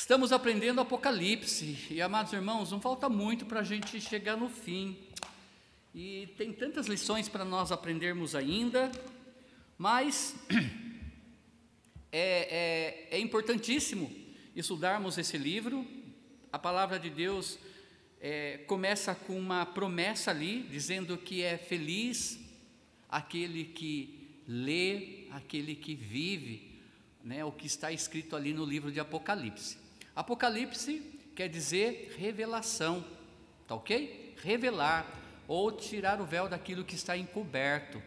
Estamos aprendendo Apocalipse e, amados irmãos, não falta muito para a gente chegar no fim. E tem tantas lições para nós aprendermos ainda, mas é, é, é importantíssimo estudarmos esse livro. A palavra de Deus é, começa com uma promessa ali, dizendo que é feliz aquele que lê, aquele que vive, né, o que está escrito ali no livro de Apocalipse. Apocalipse quer dizer revelação, tá ok? Revelar ou tirar o véu daquilo que está encoberto.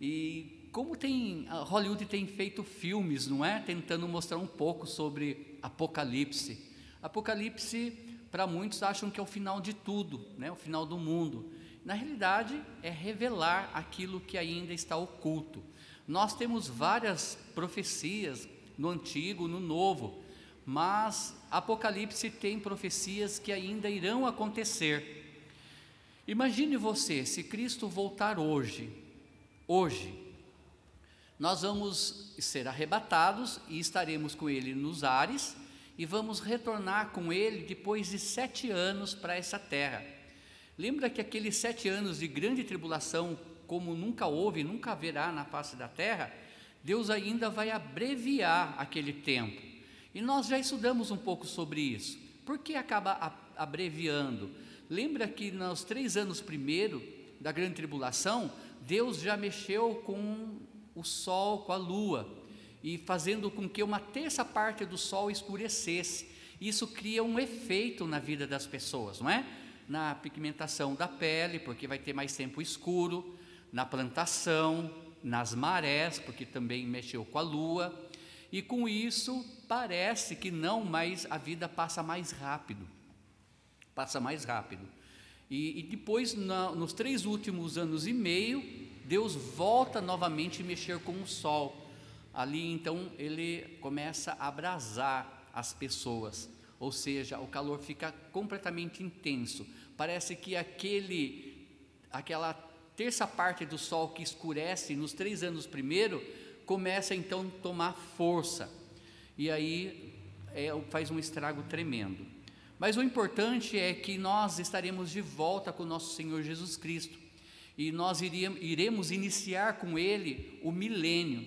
E como tem Hollywood tem feito filmes, não é, tentando mostrar um pouco sobre Apocalipse. Apocalipse para muitos acham que é o final de tudo, né? O final do mundo. Na realidade, é revelar aquilo que ainda está oculto. Nós temos várias profecias no Antigo, no Novo, mas Apocalipse tem profecias que ainda irão acontecer. Imagine você, se Cristo voltar hoje, hoje, nós vamos ser arrebatados e estaremos com Ele nos ares e vamos retornar com Ele depois de sete anos para essa terra. Lembra que aqueles sete anos de grande tribulação, como nunca houve, nunca haverá na face da terra, Deus ainda vai abreviar aquele tempo. E nós já estudamos um pouco sobre isso. Por que acaba abreviando? Lembra que nos três anos primeiro da grande tribulação, Deus já mexeu com o sol, com a lua, e fazendo com que uma terça parte do sol escurecesse. Isso cria um efeito na vida das pessoas, não é? Na pigmentação da pele, porque vai ter mais tempo escuro, na plantação, nas marés, porque também mexeu com a lua, e com isso parece que não, mas a vida passa mais rápido. Passa mais rápido. E, e depois, na, nos três últimos anos e meio, Deus volta novamente a mexer com o sol. Ali então ele começa a abrasar as pessoas, ou seja, o calor fica completamente intenso. Parece que aquele, aquela terça parte do sol que escurece nos três anos primeiro começa então a tomar força e aí é, faz um estrago tremendo. Mas o importante é que nós estaremos de volta com o nosso Senhor Jesus Cristo e nós iríamos, iremos iniciar com Ele o milênio,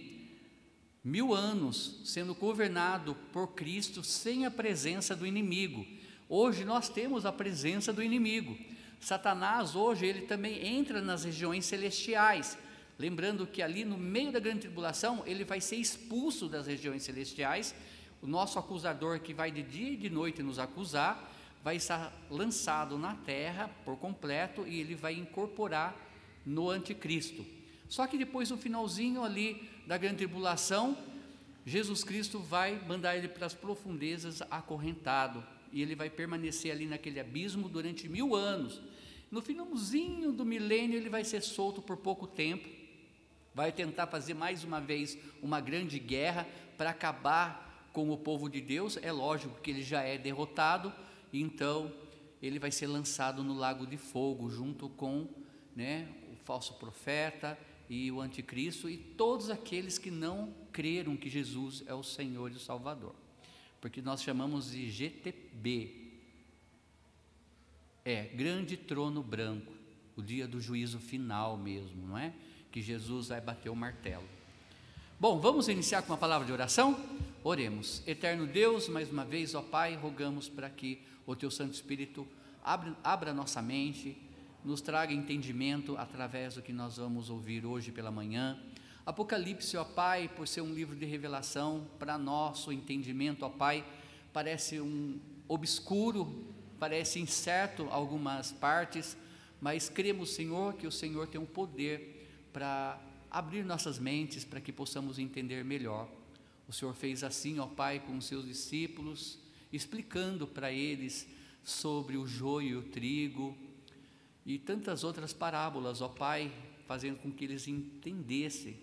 mil anos sendo governado por Cristo sem a presença do inimigo. Hoje nós temos a presença do inimigo. Satanás hoje ele também entra nas regiões celestiais, lembrando que ali no meio da grande tribulação ele vai ser expulso das regiões celestiais. O nosso acusador que vai de dia e de noite nos acusar vai estar lançado na terra por completo e ele vai incorporar no anticristo. Só que depois no finalzinho ali da grande tribulação, Jesus Cristo vai mandar ele para as profundezas acorrentado e ele vai permanecer ali naquele abismo durante mil anos. No finalzinho do milênio ele vai ser solto por pouco tempo vai tentar fazer mais uma vez uma grande guerra para acabar com o povo de Deus. É lógico que ele já é derrotado, então ele vai ser lançado no lago de fogo junto com né, o falso profeta e o anticristo e todos aqueles que não creram que Jesus é o Senhor e o Salvador. Porque nós chamamos de GTB. É, grande trono branco, o dia do juízo final mesmo, não é? Que Jesus vai bater o martelo. Bom, vamos iniciar com uma palavra de oração? Oremos. Eterno Deus, mais uma vez, ó Pai, rogamos para que o Teu Santo Espírito abra, abra nossa mente, nos traga entendimento através do que nós vamos ouvir hoje pela manhã. Apocalipse, ó Pai, por ser um livro de revelação, para nosso entendimento, ó Pai, parece um obscuro, parece incerto algumas partes, mas cremos, Senhor, que o Senhor tem um poder para abrir nossas mentes para que possamos entender melhor. O Senhor fez assim, ó Pai, com os seus discípulos, explicando para eles sobre o joio e o trigo e tantas outras parábolas, ó Pai, fazendo com que eles entendessem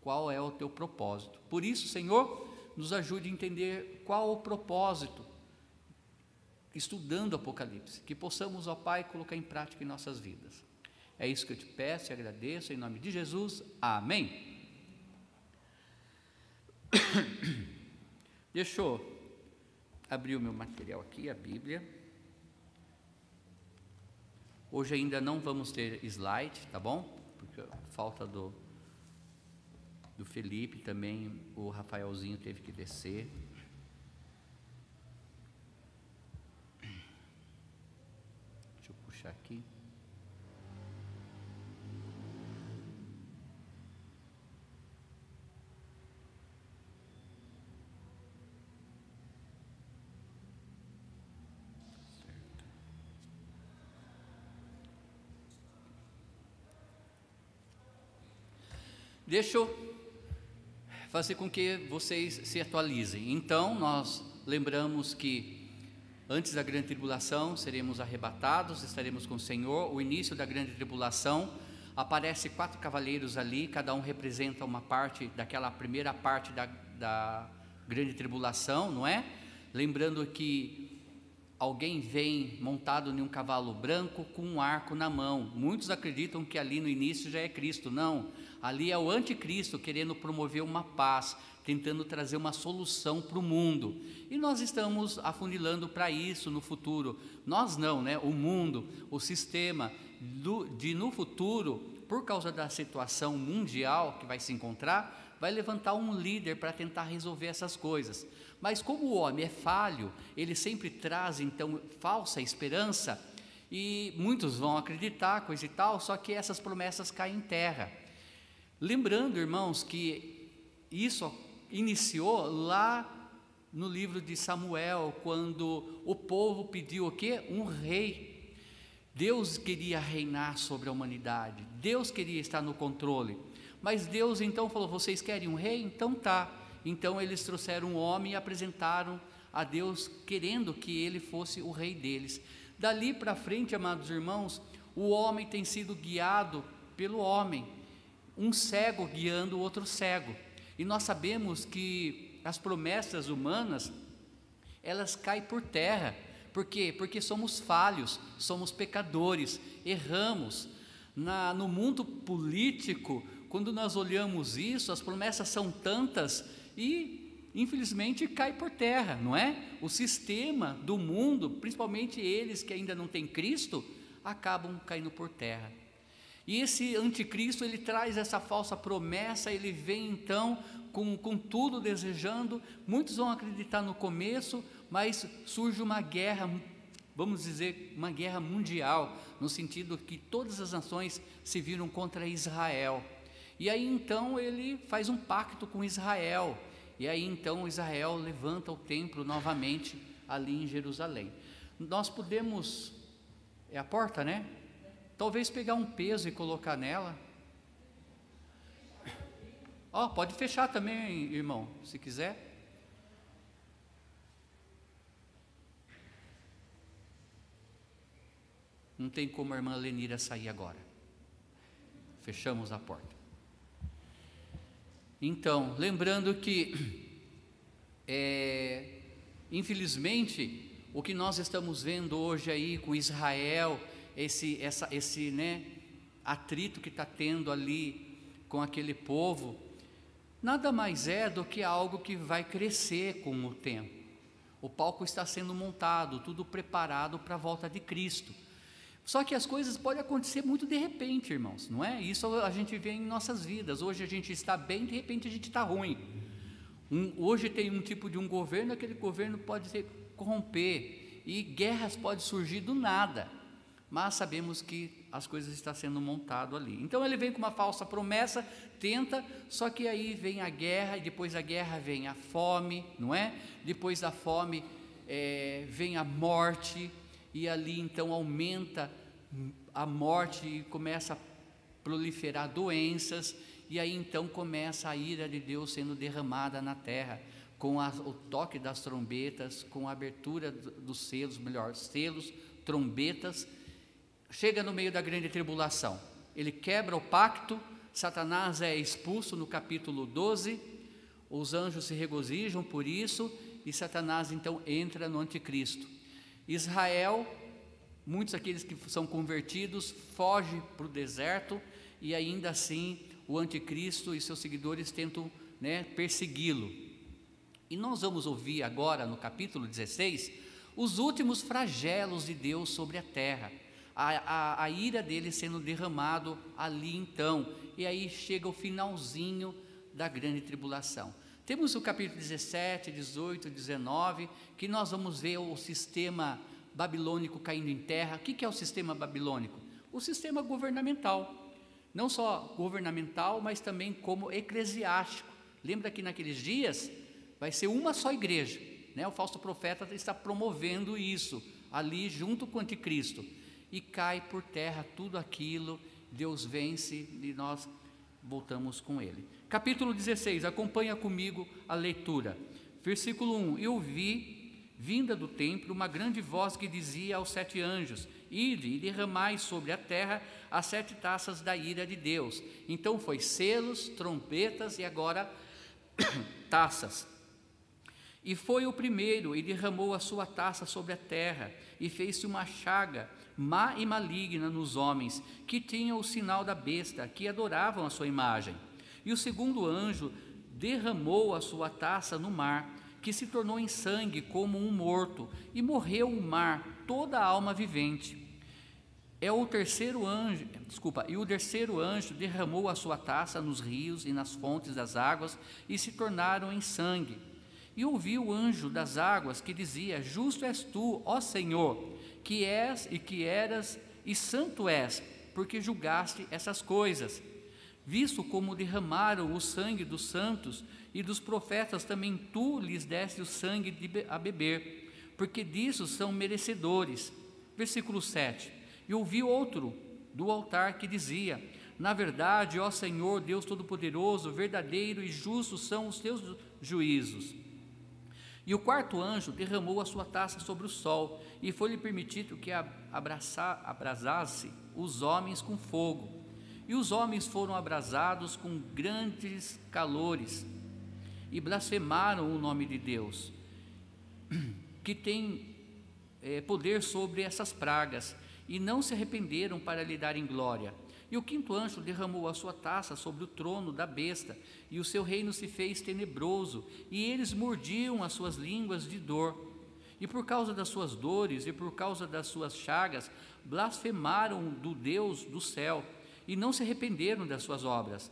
qual é o teu propósito. Por isso, Senhor, nos ajude a entender qual o propósito, estudando Apocalipse, que possamos, ó Pai, colocar em prática em nossas vidas. É isso que eu te peço e agradeço em nome de Jesus. Amém. Deixa eu abrir o meu material aqui, a Bíblia. Hoje ainda não vamos ter slide, tá bom? Porque falta do, do Felipe também, o Rafaelzinho teve que descer. Deixa eu puxar aqui. Deixa eu fazer com que vocês se atualizem. Então, nós lembramos que antes da grande tribulação seremos arrebatados, estaremos com o Senhor. O início da grande tribulação aparece quatro cavaleiros ali, cada um representa uma parte daquela primeira parte da, da grande tribulação, não é? Lembrando que alguém vem montado em um cavalo branco com um arco na mão. Muitos acreditam que ali no início já é Cristo. Não, Ali é o anticristo querendo promover uma paz, tentando trazer uma solução para o mundo. E nós estamos afunilando para isso no futuro. Nós não, né? O mundo, o sistema do, de no futuro, por causa da situação mundial que vai se encontrar, vai levantar um líder para tentar resolver essas coisas. Mas como o homem é falho, ele sempre traz então falsa esperança e muitos vão acreditar, coisa e tal, só que essas promessas caem em terra. Lembrando, irmãos, que isso iniciou lá no livro de Samuel, quando o povo pediu o quê? Um rei. Deus queria reinar sobre a humanidade, Deus queria estar no controle. Mas Deus então falou: vocês querem um rei? Então tá. Então eles trouxeram um homem e apresentaram a Deus, querendo que ele fosse o rei deles. Dali para frente, amados irmãos, o homem tem sido guiado pelo homem um cego guiando o outro cego. E nós sabemos que as promessas humanas, elas caem por terra. Por quê? Porque somos falhos, somos pecadores, erramos. Na, no mundo político, quando nós olhamos isso, as promessas são tantas e, infelizmente, cai por terra, não é? O sistema do mundo, principalmente eles que ainda não têm Cristo, acabam caindo por terra. E esse anticristo, ele traz essa falsa promessa, ele vem então com, com tudo desejando. Muitos vão acreditar no começo, mas surge uma guerra, vamos dizer, uma guerra mundial, no sentido que todas as nações se viram contra Israel. E aí então ele faz um pacto com Israel. E aí então Israel levanta o templo novamente ali em Jerusalém. Nós podemos. É a porta, né? Talvez pegar um peso e colocar nela. Ó, oh, pode fechar também, irmão, se quiser. Não tem como a irmã Lenira sair agora. Fechamos a porta. Então, lembrando que, é, infelizmente, o que nós estamos vendo hoje aí com Israel esse, essa, esse né, atrito que está tendo ali com aquele povo, nada mais é do que algo que vai crescer com o tempo. O palco está sendo montado, tudo preparado para a volta de Cristo. Só que as coisas podem acontecer muito de repente, irmãos, não é? Isso a gente vê em nossas vidas. Hoje a gente está bem, de repente a gente está ruim. Um, hoje tem um tipo de um governo, aquele governo pode se corromper e guerras podem surgir do nada mas sabemos que as coisas estão sendo montado ali. Então ele vem com uma falsa promessa, tenta, só que aí vem a guerra, e depois da guerra vem a fome, não é? Depois da fome é, vem a morte, e ali então aumenta a morte e começa a proliferar doenças, e aí então começa a ira de Deus sendo derramada na terra, com a, o toque das trombetas, com a abertura dos selos, melhor, selos, trombetas, chega no meio da grande tribulação. Ele quebra o pacto, Satanás é expulso no capítulo 12, os anjos se regozijam por isso e Satanás então entra no anticristo. Israel, muitos aqueles que são convertidos, foge para o deserto e ainda assim o anticristo e seus seguidores tentam né, persegui-lo. E nós vamos ouvir agora no capítulo 16 os últimos flagelos de Deus sobre a terra, a, a, a ira dele sendo derramado ali então, e aí chega o finalzinho da grande tribulação. Temos o capítulo 17, 18, 19, que nós vamos ver o sistema babilônico caindo em terra. O que é o sistema babilônico? O sistema governamental. Não só governamental, mas também como eclesiástico. Lembra que naqueles dias vai ser uma só igreja. Né? O falso profeta está promovendo isso ali junto com o anticristo. E cai por terra tudo aquilo, Deus vence e nós voltamos com ele. Capítulo 16, acompanha comigo a leitura. Versículo 1: Eu vi, vinda do templo, uma grande voz que dizia aos sete anjos: Ide e derramai sobre a terra as sete taças da ira de Deus. Então foi selos, trompetas e agora taças. E foi o primeiro e derramou a sua taça sobre a terra, e fez-se uma chaga má e maligna nos homens, que tinham o sinal da besta, que adoravam a sua imagem. E o segundo anjo derramou a sua taça no mar, que se tornou em sangue como um morto, e morreu o mar, toda a alma vivente. É o terceiro anjo, desculpa, e o terceiro anjo derramou a sua taça nos rios e nas fontes das águas, e se tornaram em sangue. E ouvi o anjo das águas que dizia: Justo és tu, ó Senhor, que és e que eras, e santo és, porque julgaste essas coisas. Visto como derramaram o sangue dos santos e dos profetas, também tu lhes deste o sangue de, a beber, porque disso são merecedores. Versículo 7. E ouvi outro do altar que dizia: Na verdade, ó Senhor, Deus Todo-Poderoso, verdadeiro e justo são os teus juízos. E o quarto anjo derramou a sua taça sobre o sol, e foi-lhe permitido que abraça, abrasasse os homens com fogo. E os homens foram abrasados com grandes calores, e blasfemaram o nome de Deus, que tem é, poder sobre essas pragas, e não se arrependeram para lhe darem glória. E o quinto anjo derramou a sua taça sobre o trono da besta, e o seu reino se fez tenebroso, e eles mordiam as suas línguas de dor. E por causa das suas dores e por causa das suas chagas, blasfemaram do Deus do céu, e não se arrependeram das suas obras.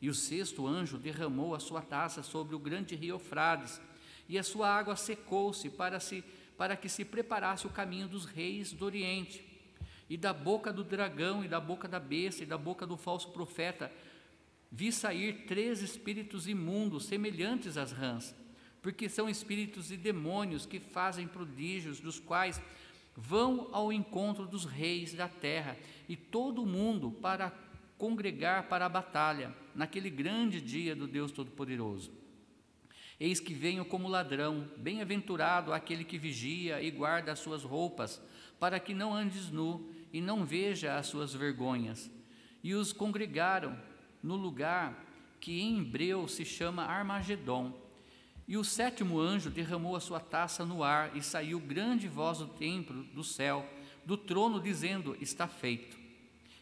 E o sexto anjo derramou a sua taça sobre o grande rio Eufrades, e a sua água secou-se para, se, para que se preparasse o caminho dos reis do Oriente e da boca do dragão, e da boca da besta, e da boca do falso profeta, vi sair três espíritos imundos, semelhantes às rãs, porque são espíritos e demônios que fazem prodígios, dos quais vão ao encontro dos reis da terra e todo o mundo para congregar para a batalha, naquele grande dia do Deus Todo-Poderoso. Eis que venho como ladrão, bem-aventurado aquele que vigia e guarda as suas roupas, para que não andes nu e não veja as suas vergonhas. E os congregaram no lugar que em hebreu se chama Armagedon. E o sétimo anjo derramou a sua taça no ar, e saiu grande voz do templo do céu, do trono, dizendo: Está feito.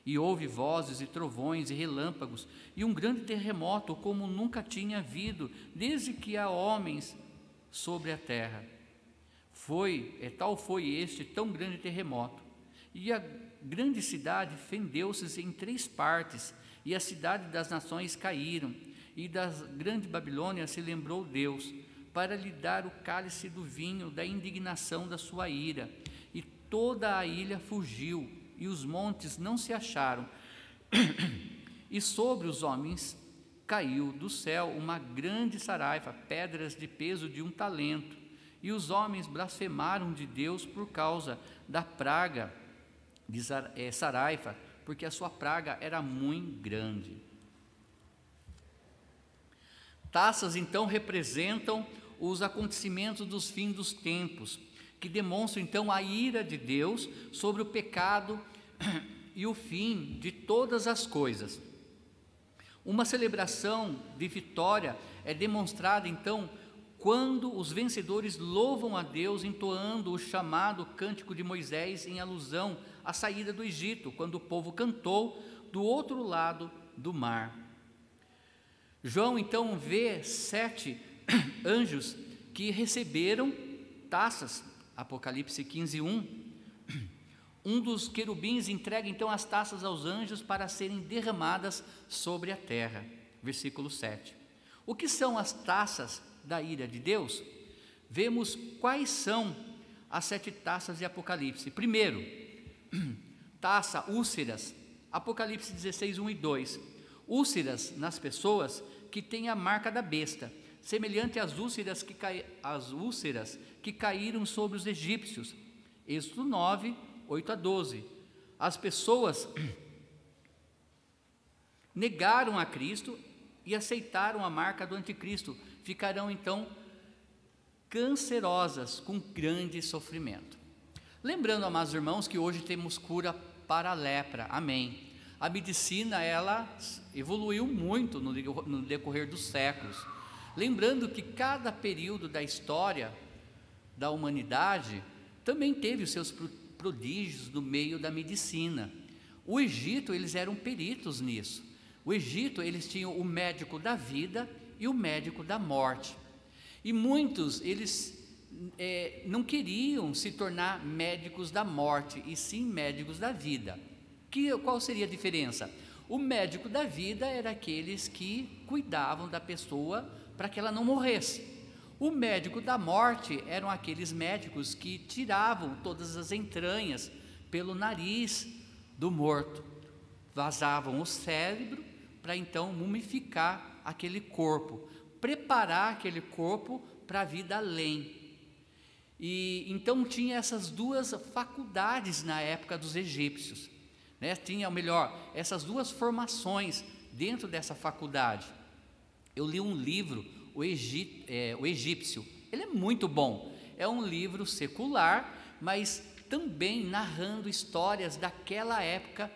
E houve vozes e trovões e relâmpagos, e um grande terremoto, como nunca tinha havido, desde que há homens sobre a terra. Foi, é, tal foi este tão grande terremoto e a grande cidade fendeu-se em três partes, e a cidade das nações caíram, e da grande Babilônia se lembrou Deus, para lhe dar o cálice do vinho da indignação da sua ira. E toda a ilha fugiu, e os montes não se acharam. e sobre os homens caiu do céu uma grande saraiva, pedras de peso de um talento. E os homens blasfemaram de Deus por causa da praga de é, Saraifa, porque a sua praga era muito grande. Taças então representam os acontecimentos dos fins dos tempos, que demonstram então a ira de Deus sobre o pecado e o fim de todas as coisas. Uma celebração de vitória é demonstrada então quando os vencedores louvam a Deus entoando o chamado cântico de Moisés em alusão à saída do Egito, quando o povo cantou do outro lado do mar. João então vê sete anjos que receberam taças, Apocalipse 15, 1. Um dos querubins entrega então as taças aos anjos para serem derramadas sobre a terra. Versículo 7. O que são as taças da ira de Deus? Vemos quais são as sete taças de Apocalipse. Primeiro, taça, úlceras, Apocalipse 16, 1 e 2. Úlceras nas pessoas que têm a marca da besta, semelhante às úlceras que, cai, às úlceras que caíram sobre os egípcios. Êxodo 9, 8 a 12. As pessoas negaram a Cristo e aceitaram a marca do anticristo, ficarão então cancerosas com grande sofrimento. Lembrando, amados irmãos, que hoje temos cura para a lepra. Amém. A medicina ela evoluiu muito no decorrer dos séculos. Lembrando que cada período da história da humanidade também teve os seus prodígios no meio da medicina. O Egito, eles eram peritos nisso. O Egito, eles tinham o médico da vida e o médico da morte. E muitos, eles é, não queriam se tornar médicos da morte, e sim médicos da vida. Que, qual seria a diferença? O médico da vida era aqueles que cuidavam da pessoa para que ela não morresse. O médico da morte eram aqueles médicos que tiravam todas as entranhas pelo nariz do morto, vazavam o cérebro para então mumificar aquele corpo, preparar aquele corpo para a vida além. E então tinha essas duas faculdades na época dos egípcios, né? Tinha, ou melhor, essas duas formações dentro dessa faculdade. Eu li um livro o, Egi, é, o Egípcio. Ele é muito bom. É um livro secular, mas também narrando histórias daquela época,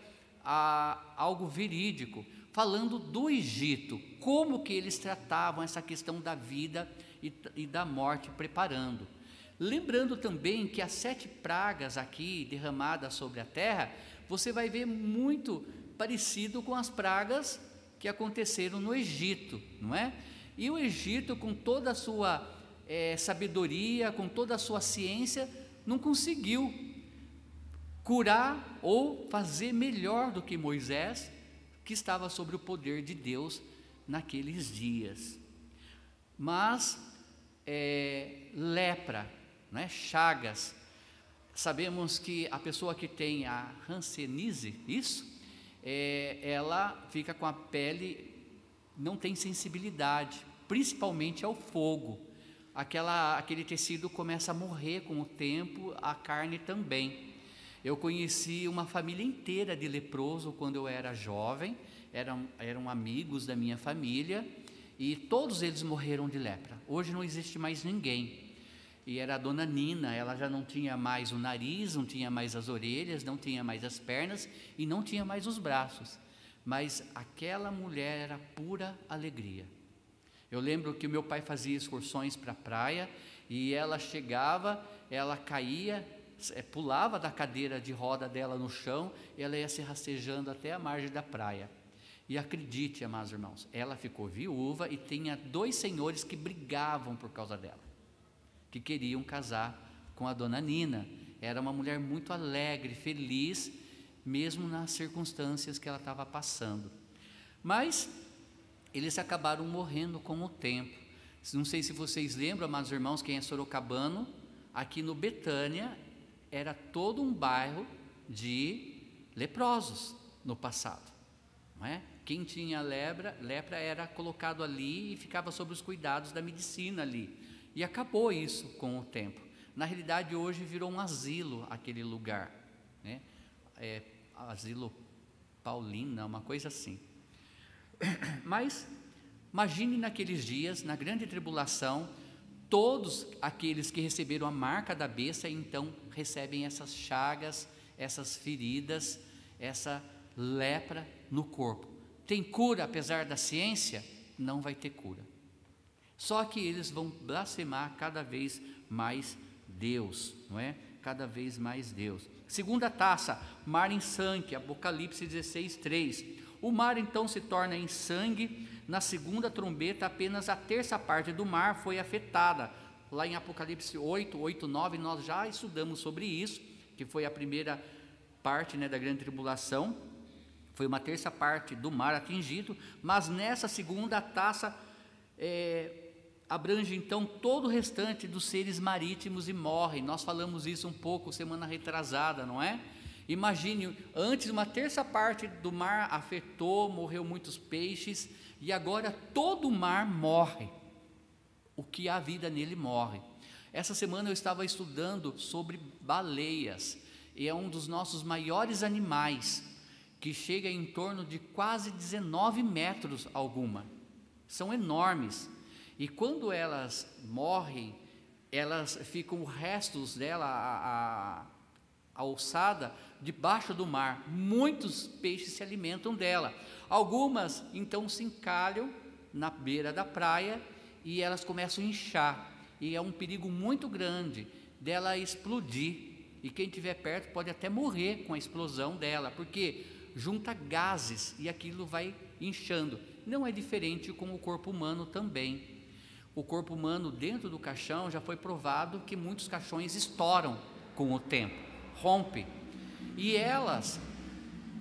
a, algo verídico, falando do Egito, como que eles tratavam essa questão da vida e, e da morte, preparando. Lembrando também que as sete pragas aqui derramadas sobre a terra, você vai ver muito parecido com as pragas que aconteceram no Egito, não é? E o Egito, com toda a sua é, sabedoria, com toda a sua ciência, não conseguiu curar ou fazer melhor do que Moisés, que estava sobre o poder de Deus naqueles dias. Mas é, lepra, é? chagas, sabemos que a pessoa que tem a hanseníase, isso, é, ela fica com a pele não tem sensibilidade, principalmente ao fogo. Aquela, aquele tecido começa a morrer com o tempo, a carne também. Eu conheci uma família inteira de leproso quando eu era jovem, eram, eram amigos da minha família e todos eles morreram de lepra. Hoje não existe mais ninguém. E era a dona Nina, ela já não tinha mais o nariz, não tinha mais as orelhas, não tinha mais as pernas e não tinha mais os braços mas aquela mulher era pura alegria. Eu lembro que meu pai fazia excursões para a praia e ela chegava, ela caía, pulava da cadeira de roda dela no chão ela ia se rastejando até a margem da praia. E acredite, amados irmãos, ela ficou viúva e tinha dois senhores que brigavam por causa dela, que queriam casar com a dona Nina. Era uma mulher muito alegre, feliz mesmo nas circunstâncias que ela estava passando. Mas eles acabaram morrendo com o tempo. Não sei se vocês lembram, amados irmãos, quem é sorocabano, aqui no Betânia era todo um bairro de leprosos no passado, não é? Quem tinha lepra, lepra era colocado ali e ficava sob os cuidados da medicina ali. E acabou isso com o tempo. Na realidade, hoje virou um asilo aquele lugar. Né? É, asilo paulina, uma coisa assim. Mas imagine naqueles dias, na grande tribulação, todos aqueles que receberam a marca da besta, então recebem essas chagas, essas feridas, essa lepra no corpo. Tem cura apesar da ciência? Não vai ter cura. Só que eles vão blasfemar cada vez mais Deus, não é? Cada vez mais Deus. Segunda taça, mar em sangue, Apocalipse 16, 3. O mar então se torna em sangue. Na segunda trombeta, apenas a terça parte do mar foi afetada. lá em Apocalipse 8, 8, 9, nós já estudamos sobre isso, que foi a primeira parte né, da grande tribulação. Foi uma terça parte do mar atingido, mas nessa segunda taça é, abrange então todo o restante dos seres marítimos e morrem. Nós falamos isso um pouco semana retrasada, não é? Imagine, antes uma terça parte do mar afetou, morreu muitos peixes, e agora todo o mar morre. O que há vida nele morre. Essa semana eu estava estudando sobre baleias, e é um dos nossos maiores animais, que chega em torno de quase 19 metros alguma. São enormes. E quando elas morrem, elas ficam restos dela, a, a, a alçada, debaixo do mar. Muitos peixes se alimentam dela. Algumas então se encalham na beira da praia e elas começam a inchar. E é um perigo muito grande dela explodir. E quem estiver perto pode até morrer com a explosão dela, porque junta gases e aquilo vai inchando. Não é diferente com o corpo humano também. O corpo humano dentro do caixão já foi provado que muitos caixões estouram com o tempo, rompe. E elas,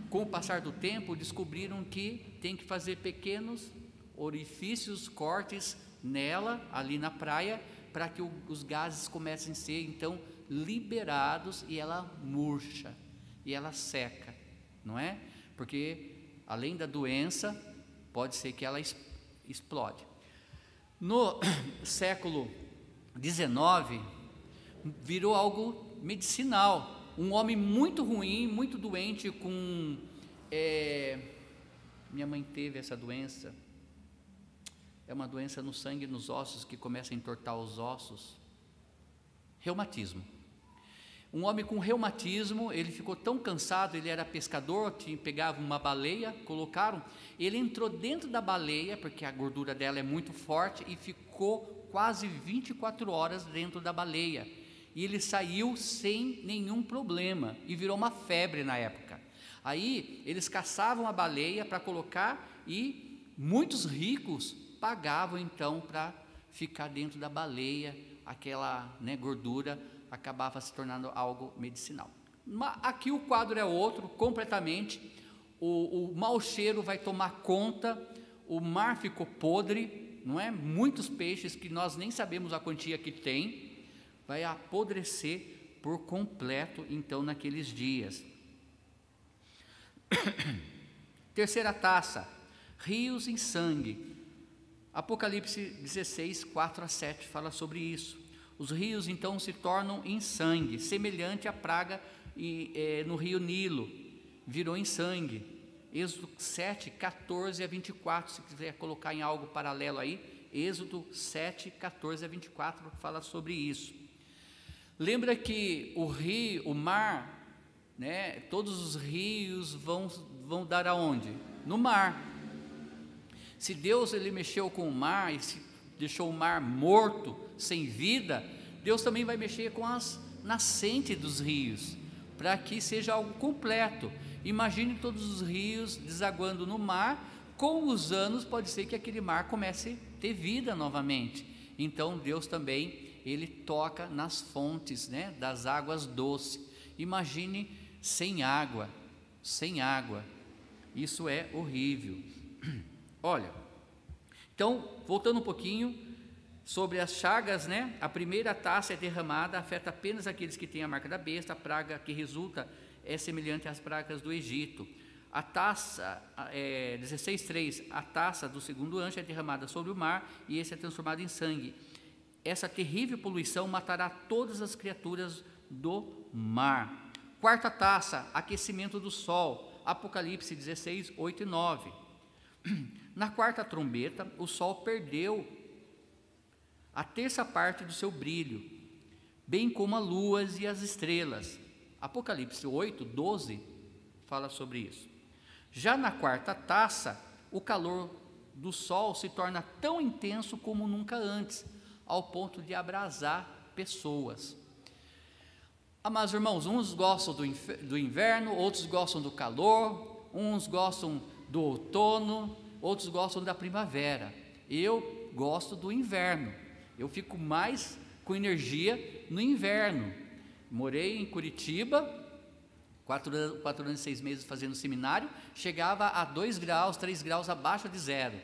com o passar do tempo, descobriram que tem que fazer pequenos orifícios, cortes nela, ali na praia, para que o, os gases comecem a ser então liberados e ela murcha e ela seca, não é? Porque além da doença, pode ser que ela explode. No século XIX, virou algo medicinal. Um homem muito ruim, muito doente, com. É, minha mãe teve essa doença. É uma doença no sangue, nos ossos, que começa a entortar os ossos. Reumatismo. Um homem com reumatismo, ele ficou tão cansado, ele era pescador, tinha, pegava uma baleia, colocaram, ele entrou dentro da baleia, porque a gordura dela é muito forte, e ficou quase 24 horas dentro da baleia. E ele saiu sem nenhum problema, e virou uma febre na época. Aí eles caçavam a baleia para colocar, e muitos ricos pagavam então para ficar dentro da baleia, aquela né, gordura acabava se tornando algo medicinal. Aqui o quadro é outro, completamente. O, o mau cheiro vai tomar conta, o mar ficou podre, não é? Muitos peixes que nós nem sabemos a quantia que tem, vai apodrecer por completo, então, naqueles dias. Terceira taça, rios em sangue. Apocalipse 16, 4 a 7 fala sobre isso. Os rios então se tornam em sangue, semelhante à praga e, é, no rio Nilo, virou em sangue. Êxodo 7, 14 a 24, se quiser colocar em algo paralelo aí, Êxodo 7, 14 a 24 fala sobre isso. Lembra que o rio, o mar, né, todos os rios vão, vão dar aonde? No mar. Se Deus ele mexeu com o mar e se deixou o mar morto, sem vida, Deus também vai mexer com as nascentes dos rios, para que seja algo completo. Imagine todos os rios desaguando no mar, com os anos pode ser que aquele mar comece a ter vida novamente. Então Deus também ele toca nas fontes, né, das águas doces. Imagine sem água, sem água. Isso é horrível. Olha, então, voltando um pouquinho, sobre as chagas, né? A primeira taça é derramada, afeta apenas aqueles que têm a marca da besta, a praga que resulta é semelhante às pragas do Egito. A taça, é, 16.3, a taça do segundo anjo é derramada sobre o mar e esse é transformado em sangue. Essa terrível poluição matará todas as criaturas do mar. Quarta taça, aquecimento do sol. Apocalipse 16, 8 e 9. Na quarta trombeta, o sol perdeu a terça parte do seu brilho, bem como a lua e as estrelas. Apocalipse 8, 12 fala sobre isso. Já na quarta taça, o calor do sol se torna tão intenso como nunca antes, ao ponto de abrasar pessoas. Amados irmãos, uns gostam do inverno, outros gostam do calor, uns gostam do outono, outros gostam da primavera. Eu gosto do inverno, eu fico mais com energia no inverno. Morei em Curitiba, quatro, anos, quatro anos e seis meses fazendo seminário, chegava a dois graus, três graus abaixo de zero.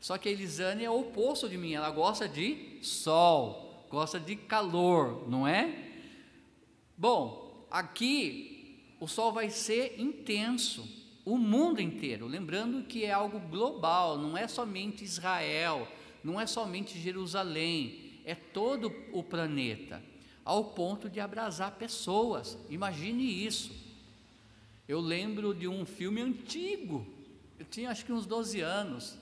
Só que a Elisane é o oposto de mim, ela gosta de sol, gosta de calor, não é? Bom, aqui o sol vai ser intenso, o mundo inteiro, lembrando que é algo global, não é somente Israel, não é somente Jerusalém, é todo o planeta, ao ponto de abrasar pessoas. Imagine isso. Eu lembro de um filme antigo, eu tinha acho que uns 12 anos,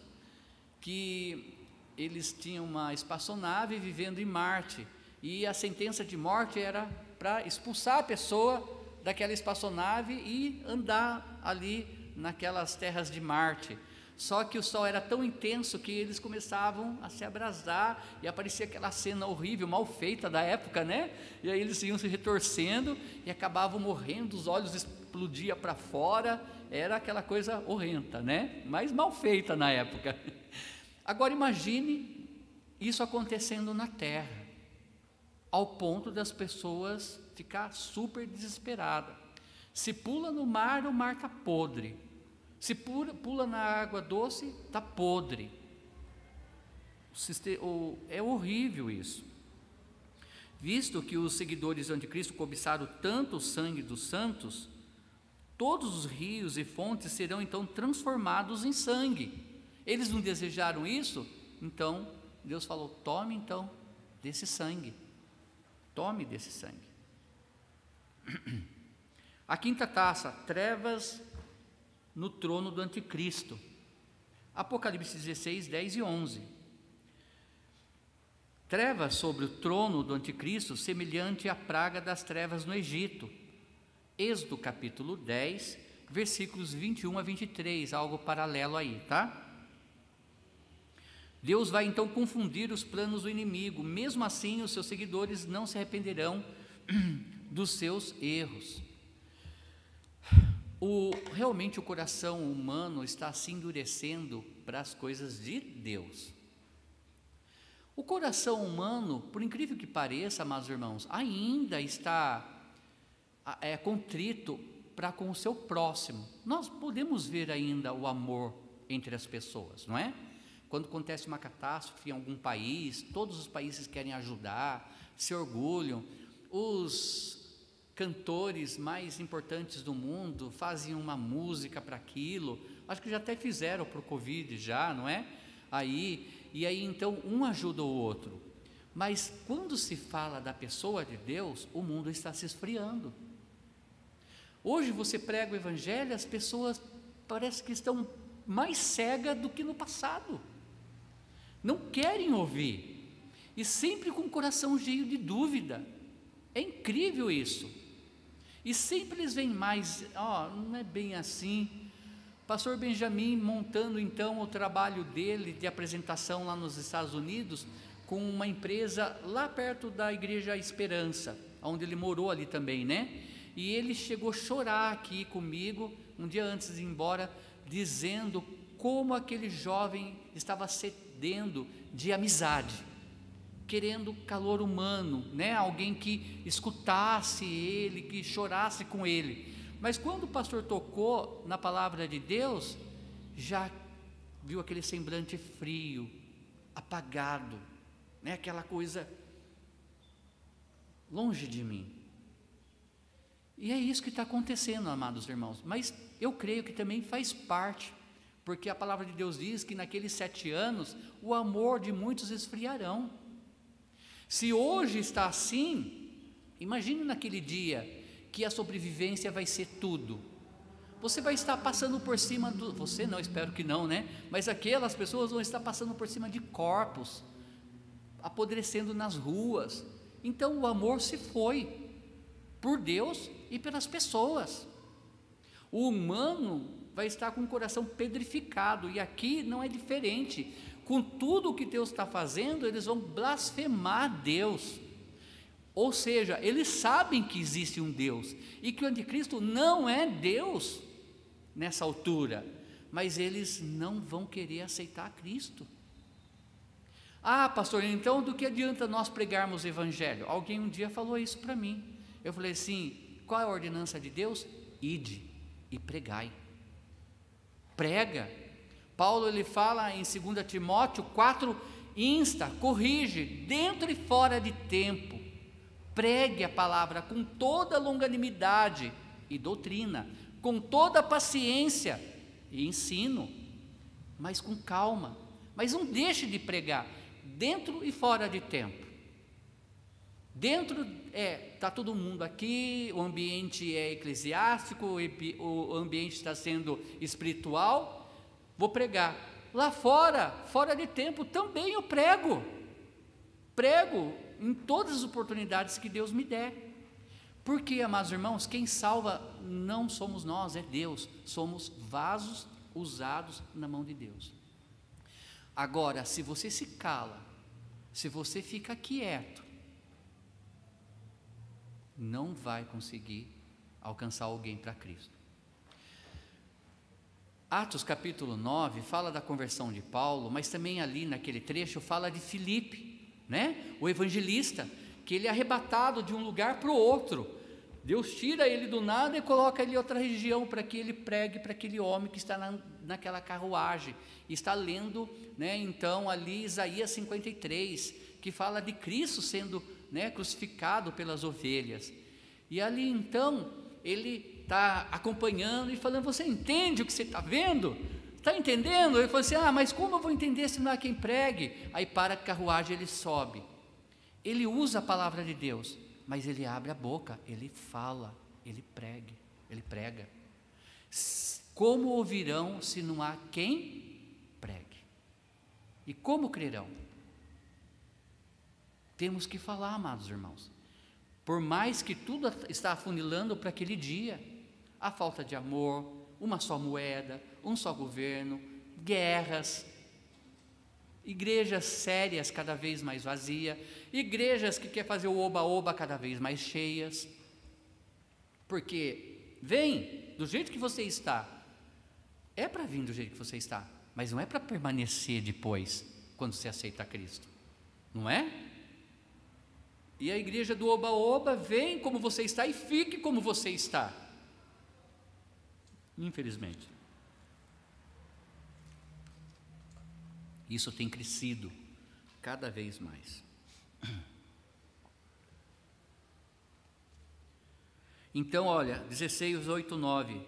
que eles tinham uma espaçonave vivendo em Marte e a sentença de morte era para expulsar a pessoa daquela espaçonave e andar ali naquelas terras de Marte. Só que o sol era tão intenso que eles começavam a se abrasar e aparecia aquela cena horrível, mal feita da época, né? E aí eles iam se retorcendo e acabavam morrendo, os olhos explodiam para fora, era aquela coisa horrenda, né? Mas mal feita na época. Agora imagine isso acontecendo na terra, ao ponto das pessoas ficar super desesperadas. Se pula no mar, o mar está podre. Se pula, pula na água doce, está podre. É horrível isso. Visto que os seguidores do anticristo cobiçaram tanto o sangue dos santos, todos os rios e fontes serão então transformados em sangue. Eles não desejaram isso? Então, Deus falou: tome então desse sangue. Tome desse sangue. A quinta taça, trevas no trono do anticristo. Apocalipse 16, 10 e 11. Trevas sobre o trono do anticristo, semelhante à praga das trevas no Egito. Êxodo capítulo 10, versículos 21 a 23, algo paralelo aí, tá? Deus vai então confundir os planos do inimigo, mesmo assim, os seus seguidores não se arrependerão dos seus erros. O, realmente o coração humano está se endurecendo para as coisas de Deus. O coração humano, por incrível que pareça, amados irmãos, ainda está é, contrito para com o seu próximo. Nós podemos ver ainda o amor entre as pessoas, não é? Quando acontece uma catástrofe em algum país, todos os países querem ajudar, se orgulham. Os cantores mais importantes do mundo fazem uma música para aquilo. Acho que já até fizeram para o Covid já, não é? Aí, e aí então um ajuda o outro. Mas quando se fala da pessoa de Deus, o mundo está se esfriando. Hoje você prega o evangelho, as pessoas parece que estão mais cegas do que no passado não querem ouvir, e sempre com o coração cheio de dúvida. É incrível isso. E sempre eles vêm mais, ó, oh, não é bem assim. Pastor Benjamin montando então o trabalho dele de apresentação lá nos Estados Unidos com uma empresa lá perto da Igreja Esperança, onde ele morou ali também, né? E ele chegou a chorar aqui comigo um dia antes de ir embora, dizendo como aquele jovem estava sedendo de amizade, querendo calor humano, né? Alguém que escutasse ele, que chorasse com ele. Mas quando o pastor tocou na palavra de Deus, já viu aquele semblante frio, apagado, né? Aquela coisa longe de mim. E é isso que está acontecendo, amados irmãos. Mas eu creio que também faz parte porque a palavra de Deus diz que naqueles sete anos o amor de muitos esfriarão. Se hoje está assim, imagine naquele dia que a sobrevivência vai ser tudo. Você vai estar passando por cima do. Você não, espero que não, né? Mas aquelas pessoas vão estar passando por cima de corpos, apodrecendo nas ruas. Então o amor se foi por Deus e pelas pessoas. O humano vai estar com o coração pedrificado, e aqui não é diferente. Com tudo o que Deus está fazendo, eles vão blasfemar Deus. Ou seja, eles sabem que existe um Deus e que o anticristo não é Deus nessa altura, mas eles não vão querer aceitar Cristo. Ah, pastor, então do que adianta nós pregarmos o evangelho? Alguém um dia falou isso para mim. Eu falei assim: qual é a ordenança de Deus? Ide e pregai. Prega. Paulo ele fala em 2 Timóteo 4, insta, corrige, dentro e fora de tempo. Pregue a palavra com toda longanimidade e doutrina, com toda paciência e ensino, mas com calma. Mas não deixe de pregar dentro e fora de tempo. Dentro é está todo mundo aqui, o ambiente é eclesiástico, o ambiente está sendo espiritual. Vou pregar. Lá fora, fora de tempo, também eu prego. Prego em todas as oportunidades que Deus me der. Porque, amados irmãos, quem salva não somos nós, é Deus. Somos vasos usados na mão de Deus. Agora, se você se cala, se você fica quieto, não vai conseguir alcançar alguém para Cristo. Atos capítulo 9 fala da conversão de Paulo, mas também ali naquele trecho fala de Filipe, né? O evangelista, que ele é arrebatado de um lugar para o outro. Deus tira ele do nada e coloca ele em outra região para que ele pregue para aquele homem que está na, naquela carruagem. Está lendo, né, então, ali Isaías 53, que fala de Cristo sendo né, crucificado pelas ovelhas. E ali então, ele está acompanhando e falando: Você entende o que você está vendo? Está entendendo? Ele falou assim: Ah, mas como eu vou entender se não há quem pregue? Aí para a carruagem, ele sobe. Ele usa a palavra de Deus mas ele abre a boca, ele fala, ele prega, ele prega. Como ouvirão se não há quem pregue? E como crerão? Temos que falar, amados irmãos. Por mais que tudo está afunilando para aquele dia, a falta de amor, uma só moeda, um só governo, guerras, igrejas sérias cada vez mais vazias, igrejas que quer fazer o oba-oba cada vez mais cheias. Porque vem do jeito que você está. É para vir do jeito que você está, mas não é para permanecer depois, quando você aceita Cristo. Não é? E a igreja do oba-oba vem como você está e fique como você está. Infelizmente. Isso tem crescido cada vez mais. Então, olha, 16, 8, 9.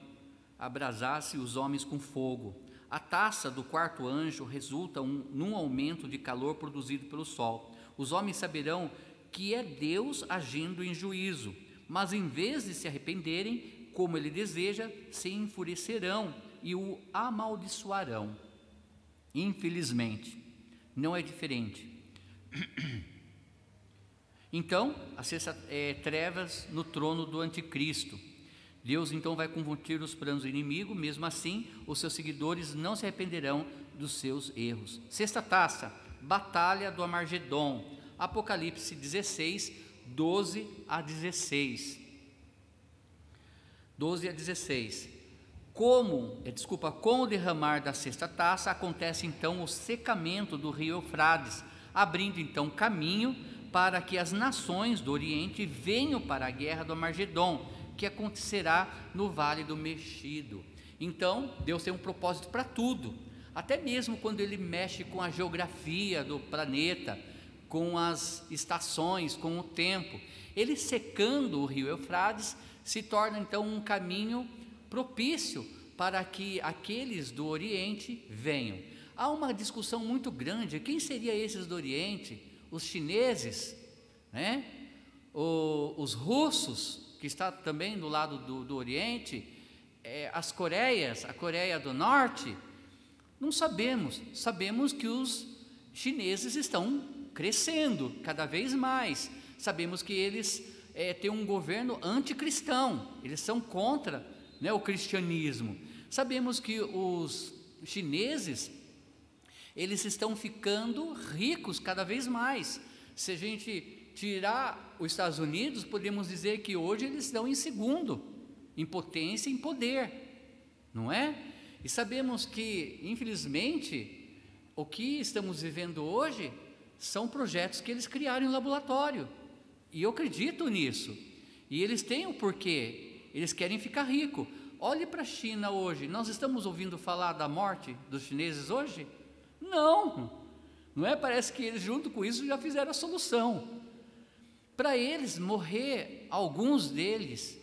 Abrasasse os homens com fogo. A taça do quarto anjo resulta um, num aumento de calor produzido pelo sol. Os homens saberão que é Deus agindo em juízo, mas em vez de se arrependerem, como ele deseja, se enfurecerão e o amaldiçoarão. Infelizmente, não é diferente. Então, a sexta é, trevas no trono do anticristo. Deus então vai converter os planos do inimigo, mesmo assim, os seus seguidores não se arrependerão dos seus erros. Sexta taça, batalha do Amargedon. Apocalipse 16, 12 a 16. 12 a 16. Como, eh, desculpa, com o derramar da sexta taça, acontece então o secamento do rio Eufrates, abrindo então caminho para que as nações do Oriente venham para a guerra do Amargedon, que acontecerá no Vale do Mexido. Então, Deus tem um propósito para tudo, até mesmo quando ele mexe com a geografia do planeta, com as estações, com o tempo. Ele secando o rio Eufrates se torna então um caminho propício para que aqueles do Oriente venham. Há uma discussão muito grande: quem seriam esses do Oriente? Os chineses, né? O, os russos, que está também do lado do, do Oriente, é, as Coreias, a Coreia do Norte. Não sabemos, sabemos que os chineses estão crescendo cada vez mais. Sabemos que eles é, têm um governo anticristão, eles são contra né, o cristianismo. Sabemos que os chineses eles estão ficando ricos cada vez mais. Se a gente tirar os Estados Unidos, podemos dizer que hoje eles estão em segundo, em potência em poder, não é? E sabemos que, infelizmente, o que estamos vivendo hoje são projetos que eles criaram em laboratório. E eu acredito nisso. E eles têm o um porquê. Eles querem ficar rico. Olhe para a China hoje. Nós estamos ouvindo falar da morte dos chineses hoje? Não. Não é? Parece que eles, junto com isso, já fizeram a solução. Para eles morrer, alguns deles,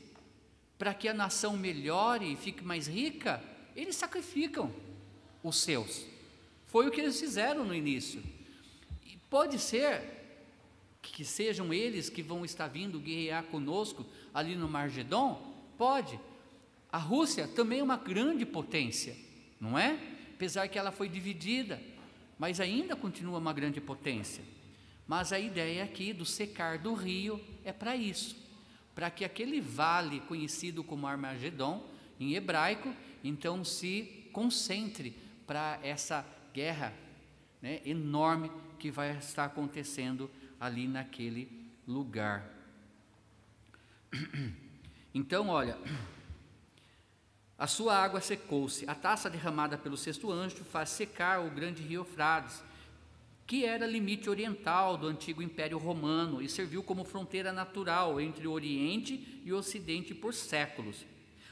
para que a nação melhore e fique mais rica, eles sacrificam os seus. Foi o que eles fizeram no início. Pode ser que sejam eles que vão estar vindo guerrear conosco ali no Margedon? Pode. A Rússia também é uma grande potência, não é? Apesar que ela foi dividida, mas ainda continua uma grande potência. Mas a ideia aqui do secar do rio é para isso, para que aquele vale conhecido como Armagedon, em hebraico, então se concentre para essa guerra né, enorme que vai estar acontecendo ali naquele lugar. Então, olha, a sua água secou-se, a taça derramada pelo sexto anjo faz secar o grande rio Eufrates, que era limite oriental do antigo Império Romano e serviu como fronteira natural entre o Oriente e o Ocidente por séculos.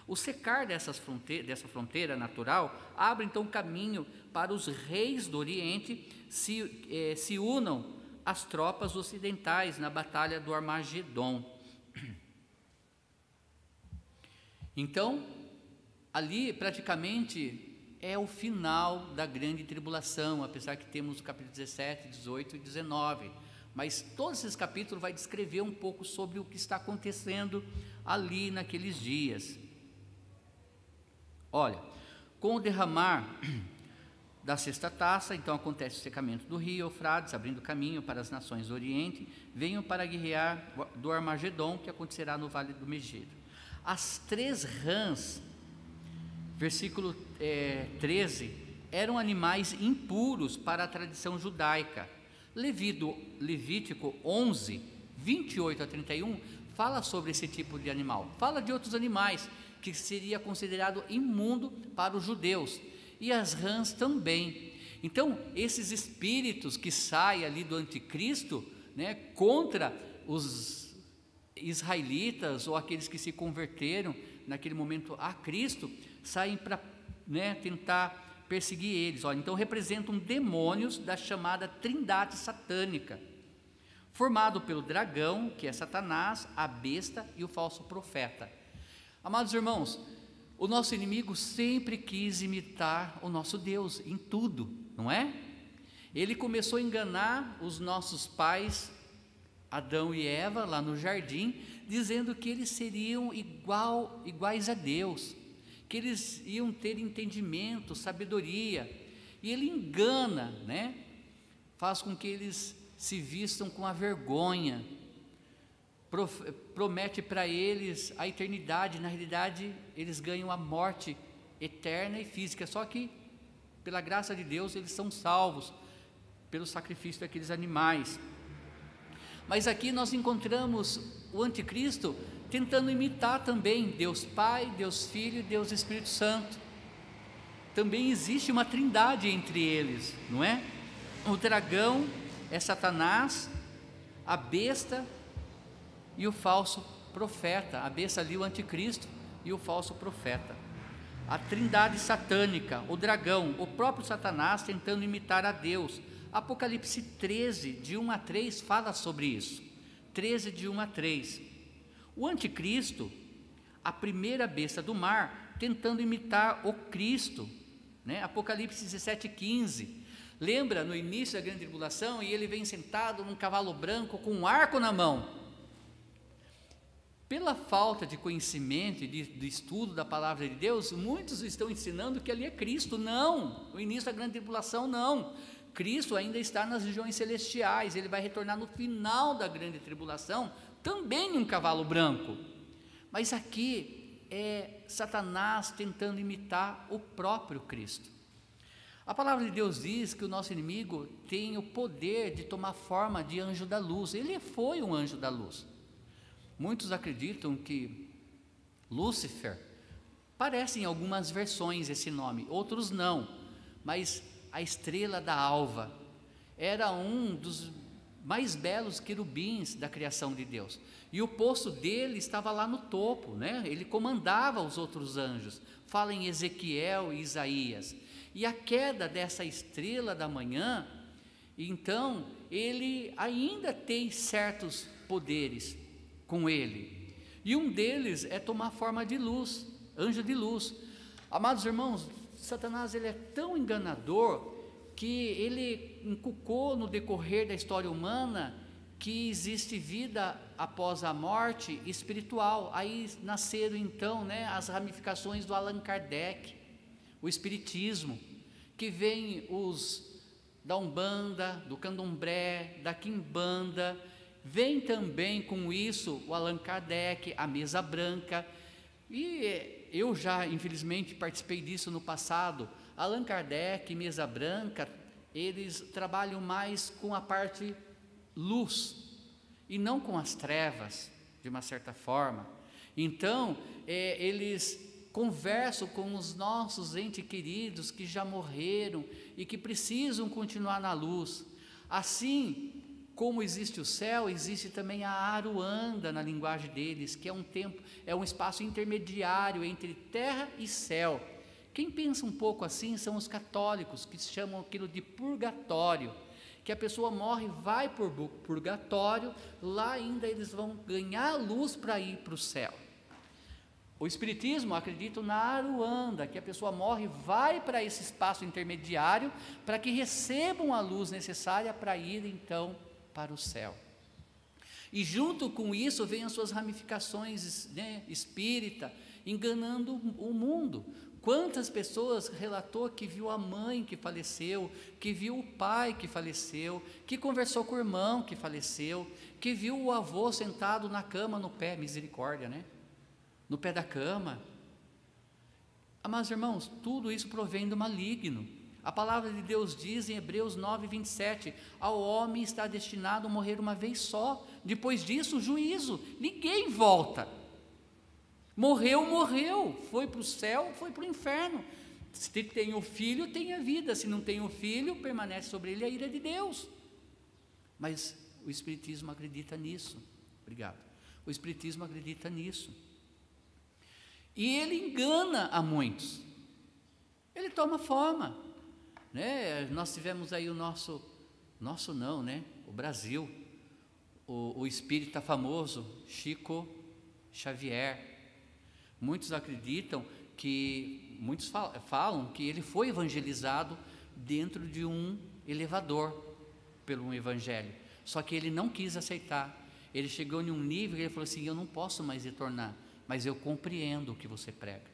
O secar fronteira, dessa fronteira natural abre então caminho para os reis do Oriente se, eh, se unam às tropas ocidentais na batalha do Armagedon. Então, ali praticamente é o final da grande tribulação, apesar que temos o capítulo 17, 18 e 19. Mas todos esses capítulos vai descrever um pouco sobre o que está acontecendo ali naqueles dias. Olha, com o derramar da sexta taça, então acontece o secamento do rio Eufrates, abrindo caminho para as nações do Oriente, venham para guerrear do Armagedon, que acontecerá no Vale do Megido. As três rãs versículo é, 13, eram animais impuros para a tradição judaica. Levítico, Levítico 11, 28 a 31, fala sobre esse tipo de animal. Fala de outros animais que seria considerado imundo para os judeus. E as rãs também. Então, esses espíritos que saem ali do anticristo, né, contra os israelitas ou aqueles que se converteram naquele momento a Cristo, saem para né, tentar perseguir eles. Olha, então representam demônios da chamada trindade satânica, formado pelo dragão, que é Satanás, a besta e o falso profeta. Amados irmãos, o nosso inimigo sempre quis imitar o nosso Deus em tudo, não é? Ele começou a enganar os nossos pais, Adão e Eva, lá no jardim, dizendo que eles seriam igual, iguais a Deus que eles iam ter entendimento, sabedoria, e ele engana, né? Faz com que eles se vistam com a vergonha, promete para eles a eternidade, na realidade, eles ganham a morte eterna e física, só que, pela graça de Deus, eles são salvos pelo sacrifício daqueles animais. Mas aqui nós encontramos o anticristo tentando imitar também Deus Pai, Deus Filho e Deus Espírito Santo. Também existe uma trindade entre eles, não é? O dragão é Satanás, a besta e o falso profeta. A besta ali, o anticristo e o falso profeta. A trindade satânica, o dragão, o próprio Satanás tentando imitar a Deus. Apocalipse 13, de 1 a 3, fala sobre isso. 13, de 1 a 3. O anticristo, a primeira besta do mar, tentando imitar o Cristo, né? Apocalipse 17:15. Lembra no início da grande tribulação e ele vem sentado num cavalo branco com um arco na mão. Pela falta de conhecimento e de, de, estudo da palavra de Deus, muitos estão ensinando que ali é Cristo. Não, o início da grande tribulação não. Cristo ainda está nas regiões celestiais, ele vai retornar no final da grande tribulação também um cavalo branco. Mas aqui é Satanás tentando imitar o próprio Cristo. A palavra de Deus diz que o nosso inimigo tem o poder de tomar forma de anjo da luz. Ele foi um anjo da luz. Muitos acreditam que Lúcifer parece em algumas versões esse nome, outros não, mas a estrela da alva. era um dos mais belos querubins da criação de Deus. E o posto dele estava lá no topo, né? Ele comandava os outros anjos. Fala em Ezequiel e Isaías. E a queda dessa estrela da manhã, então, ele ainda tem certos poderes com ele. E um deles é tomar forma de luz, anjo de luz. Amados irmãos, Satanás ele é tão enganador que ele inculcou no decorrer da história humana que existe vida após a morte espiritual. Aí nasceram então, né, as ramificações do Allan Kardec, o espiritismo, que vem os da Umbanda, do Candomblé, da Quimbanda, vem também com isso o Allan Kardec, a mesa branca. E eu já, infelizmente, participei disso no passado Allan Kardec, Mesa Branca, eles trabalham mais com a parte luz e não com as trevas, de uma certa forma. Então, é, eles conversam com os nossos entes queridos que já morreram e que precisam continuar na luz. Assim como existe o céu, existe também a aruanda na linguagem deles, que é um tempo, é um espaço intermediário entre terra e céu quem pensa um pouco assim são os católicos, que chamam aquilo de purgatório, que a pessoa morre, vai por purgatório, lá ainda eles vão ganhar luz para ir para o céu. O Espiritismo acredita na aruanda, que a pessoa morre, vai para esse espaço intermediário, para que recebam a luz necessária para ir então para o céu. E junto com isso vem as suas ramificações né, espírita, enganando o mundo. Quantas pessoas relatou que viu a mãe que faleceu, que viu o pai que faleceu, que conversou com o irmão que faleceu, que viu o avô sentado na cama no pé, misericórdia, né? No pé da cama. Mas irmãos, tudo isso provém do maligno. A palavra de Deus diz em Hebreus 9, 27: Ao homem está destinado a morrer uma vez só, depois disso, o juízo, ninguém volta. Morreu, morreu. Foi para o céu, foi para o inferno. Se tem o filho, tem a vida. Se não tem o filho, permanece sobre ele a ira de Deus. Mas o Espiritismo acredita nisso. Obrigado. O Espiritismo acredita nisso. E ele engana a muitos. Ele toma forma. Né? Nós tivemos aí o nosso, nosso não, né? O Brasil. O, o espírita famoso, Chico Xavier Muitos acreditam que, muitos falam que ele foi evangelizado dentro de um elevador pelo evangelho. Só que ele não quis aceitar. Ele chegou em um nível que ele falou assim: Eu não posso mais retornar, mas eu compreendo o que você prega.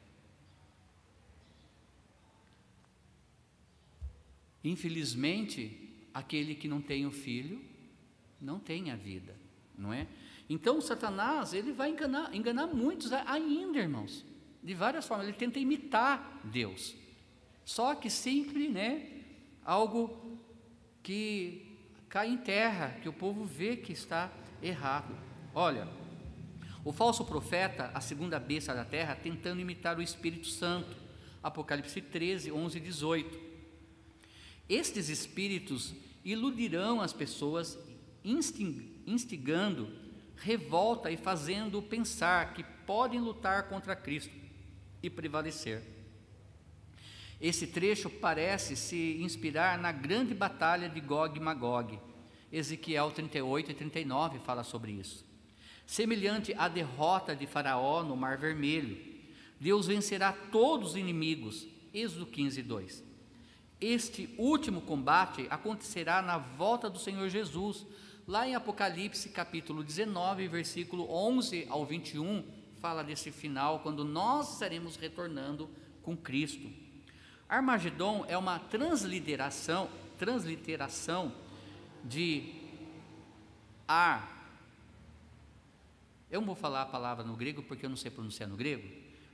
Infelizmente, aquele que não tem o filho não tem a vida, não é? Então, Satanás, ele vai enganar, enganar muitos ainda, irmãos, de várias formas. Ele tenta imitar Deus. Só que sempre, né, algo que cai em terra, que o povo vê que está errado. Olha, o falso profeta, a segunda besta da terra, tentando imitar o Espírito Santo. Apocalipse 13, 11 e 18. Estes espíritos iludirão as pessoas, instigando revolta e fazendo pensar que podem lutar contra Cristo e prevalecer. Esse trecho parece se inspirar na grande batalha de Gog e Magog. Ezequiel 38 e 39 fala sobre isso. Semelhante à derrota de Faraó no Mar Vermelho, Deus vencerá todos os inimigos. Êxodo 15, 2. Este último combate acontecerá na volta do Senhor Jesus, Lá em Apocalipse capítulo 19, versículo 11 ao 21, fala desse final, quando nós estaremos retornando com Cristo. Armagedon é uma transliteração, transliteração de ar. Eu não vou falar a palavra no grego porque eu não sei pronunciar no grego,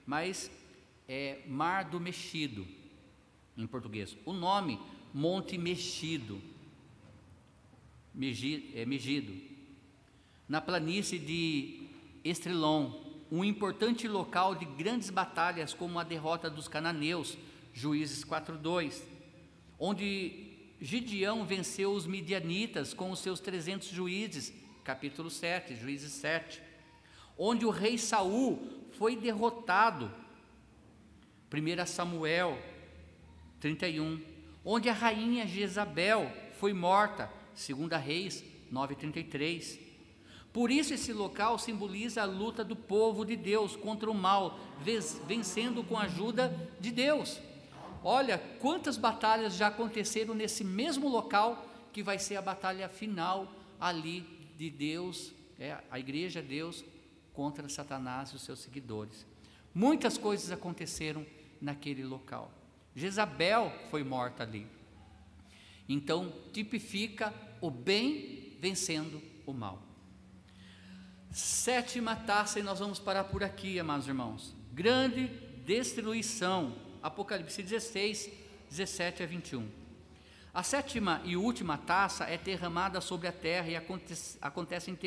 mas é mar do mexido em português. O nome Monte Mexido é, Megido, na planície de Estrelon, um importante local de grandes batalhas como a derrota dos cananeus, Juízes 4:2, onde Gideão venceu os midianitas com os seus 300 juízes, capítulo 7, Juízes 7. Onde o rei Saul foi derrotado, 1 Samuel 31. Onde a rainha Jezabel foi morta, 2 Reis 9:33. Por isso esse local simboliza a luta do povo de Deus contra o mal, vencendo com a ajuda de Deus. Olha quantas batalhas já aconteceram nesse mesmo local que vai ser a batalha final ali de Deus, é, a igreja Deus contra Satanás e os seus seguidores. Muitas coisas aconteceram naquele local. Jezabel foi morta ali. Então, tipifica o bem vencendo o mal. Sétima taça, e nós vamos parar por aqui, amados irmãos. Grande destruição Apocalipse 16, 17 a 21. A sétima e última taça é derramada sobre a terra e acontece, acontecem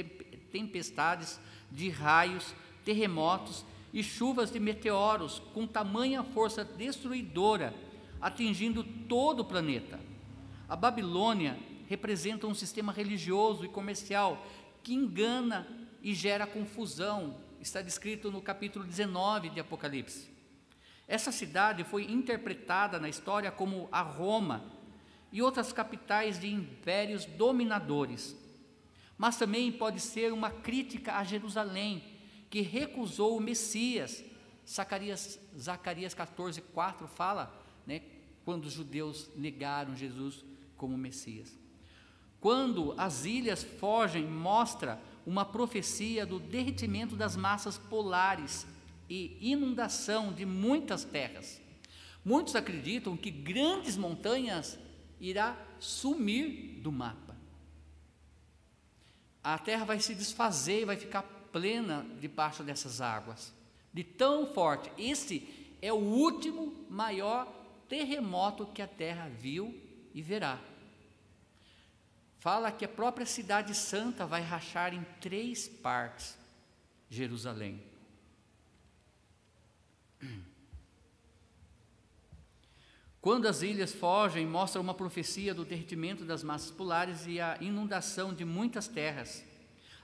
tempestades de raios, terremotos e chuvas de meteoros com tamanha força destruidora, atingindo todo o planeta. A Babilônia representa um sistema religioso e comercial que engana e gera confusão. Está descrito no capítulo 19 de Apocalipse. Essa cidade foi interpretada na história como a Roma e outras capitais de impérios dominadores. Mas também pode ser uma crítica a Jerusalém, que recusou o Messias. Zacarias, Zacarias 14, 4 fala, né, quando os judeus negaram Jesus como Messias. Quando as ilhas fogem, mostra uma profecia do derretimento das massas polares e inundação de muitas terras. Muitos acreditam que grandes montanhas irá sumir do mapa. A terra vai se desfazer e vai ficar plena debaixo dessas águas. De tão forte. Esse é o último maior terremoto que a terra viu e verá. Fala que a própria cidade santa vai rachar em três partes Jerusalém. Quando as ilhas fogem, mostra uma profecia do derretimento das massas polares e a inundação de muitas terras.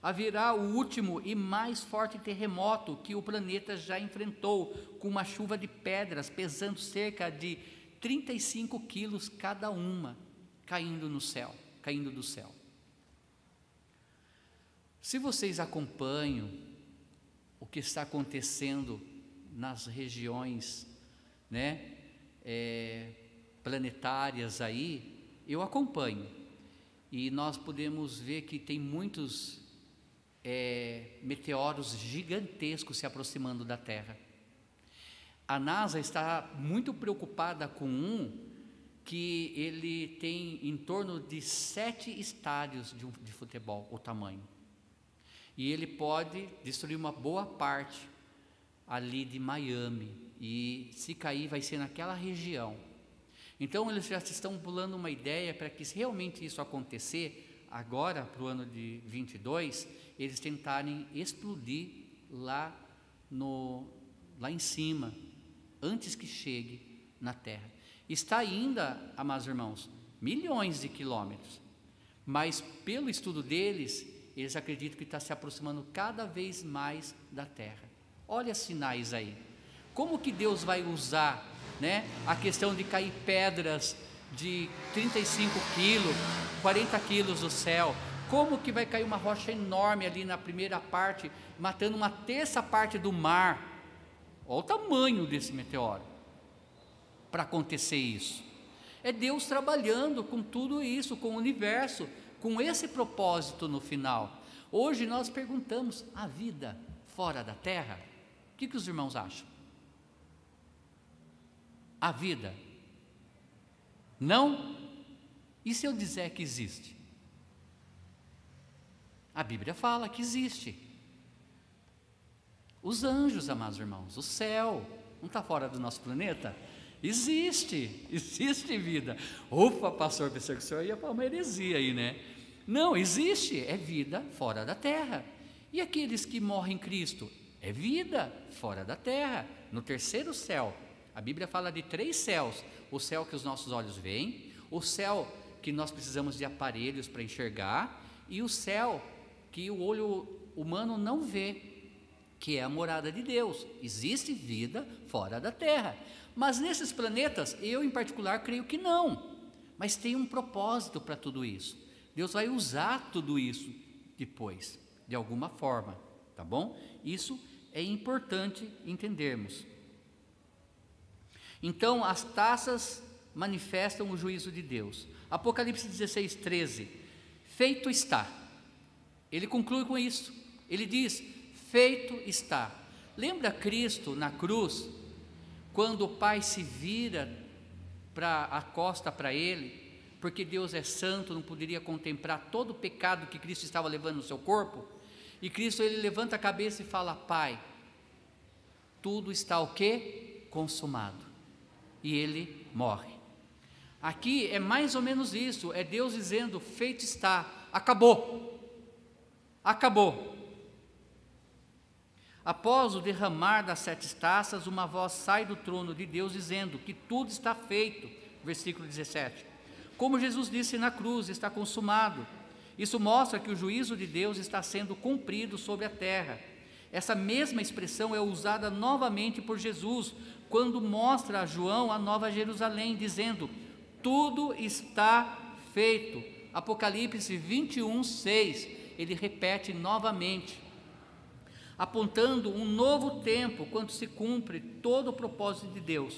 Haverá o último e mais forte terremoto que o planeta já enfrentou, com uma chuva de pedras pesando cerca de 35 quilos cada uma, caindo no céu, caindo do céu. Se vocês acompanham o que está acontecendo nas regiões, né, é, planetárias aí, eu acompanho. E nós podemos ver que tem muitos é, meteoros gigantescos se aproximando da Terra. A NASA está muito preocupada com um que ele tem em torno de sete estádios de, de futebol, o tamanho. E ele pode destruir uma boa parte ali de Miami, e se cair vai ser naquela região. Então eles já estão pulando uma ideia para que se realmente isso acontecer, agora para o ano de 22, eles tentarem explodir lá no lá em cima, antes que chegue na Terra. Está ainda, amados irmãos, milhões de quilômetros, mas pelo estudo deles, eles acreditam que está se aproximando cada vez mais da Terra. Olha sinais aí. Como que Deus vai usar né, a questão de cair pedras de 35 quilos, 40 quilos do céu? Como que vai cair uma rocha enorme ali na primeira parte, matando uma terça parte do mar? Olha o tamanho desse meteoro para acontecer isso. É Deus trabalhando com tudo isso, com o universo, com esse propósito no final. Hoje nós perguntamos: a vida fora da terra? O que, que os irmãos acham? a vida? Não? E se eu disser que existe? A Bíblia fala que existe. Os anjos, amados irmãos, o céu, não está fora do nosso planeta? Existe, existe vida. Opa, pastor, pensei que o senhor ia para uma heresia aí, né? Não, existe, é vida fora da terra. E aqueles que morrem em Cristo? É vida fora da terra, no terceiro céu. A Bíblia fala de três céus: o céu que os nossos olhos veem, o céu que nós precisamos de aparelhos para enxergar, e o céu, que o olho humano não vê, que é a morada de Deus. Existe vida fora da Terra. Mas nesses planetas, eu em particular creio que não. Mas tem um propósito para tudo isso. Deus vai usar tudo isso depois, de alguma forma, tá bom? Isso é importante entendermos. Então, as taças manifestam o juízo de Deus. Apocalipse 16, 13. Feito está. Ele conclui com isso. Ele diz: Feito está. Lembra Cristo na cruz, quando o Pai se vira para a costa para ele, porque Deus é santo, não poderia contemplar todo o pecado que Cristo estava levando no seu corpo? E Cristo ele levanta a cabeça e fala: Pai, tudo está o que? Consumado. E ele morre. Aqui é mais ou menos isso, é Deus dizendo: feito está, acabou. Acabou. Após o derramar das sete taças, uma voz sai do trono de Deus dizendo que tudo está feito. Versículo 17. Como Jesus disse na cruz, está consumado. Isso mostra que o juízo de Deus está sendo cumprido sobre a terra. Essa mesma expressão é usada novamente por Jesus, quando mostra a João a Nova Jerusalém, dizendo: Tudo está feito. Apocalipse 21, 6. Ele repete novamente, apontando um novo tempo quando se cumpre todo o propósito de Deus.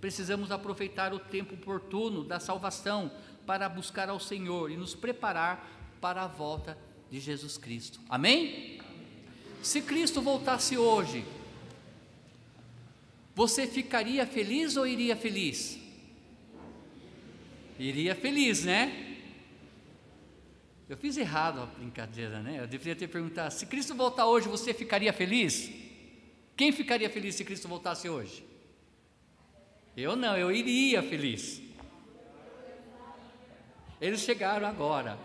Precisamos aproveitar o tempo oportuno da salvação para buscar ao Senhor e nos preparar para a volta de Jesus Cristo. Amém? Se Cristo voltasse hoje, você ficaria feliz ou iria feliz? Iria feliz, né? Eu fiz errado a brincadeira, né? Eu deveria ter perguntado: se Cristo voltar hoje, você ficaria feliz? Quem ficaria feliz se Cristo voltasse hoje? Eu não, eu iria feliz. Eles chegaram agora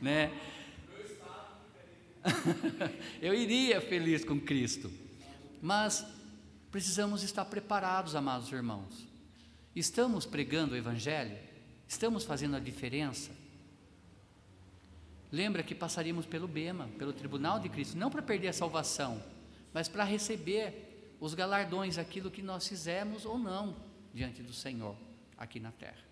né? Eu iria feliz com Cristo, mas precisamos estar preparados, amados irmãos. Estamos pregando o Evangelho? Estamos fazendo a diferença? Lembra que passaríamos pelo Bema, pelo tribunal de Cristo, não para perder a salvação, mas para receber os galardões, aquilo que nós fizemos ou não diante do Senhor aqui na terra.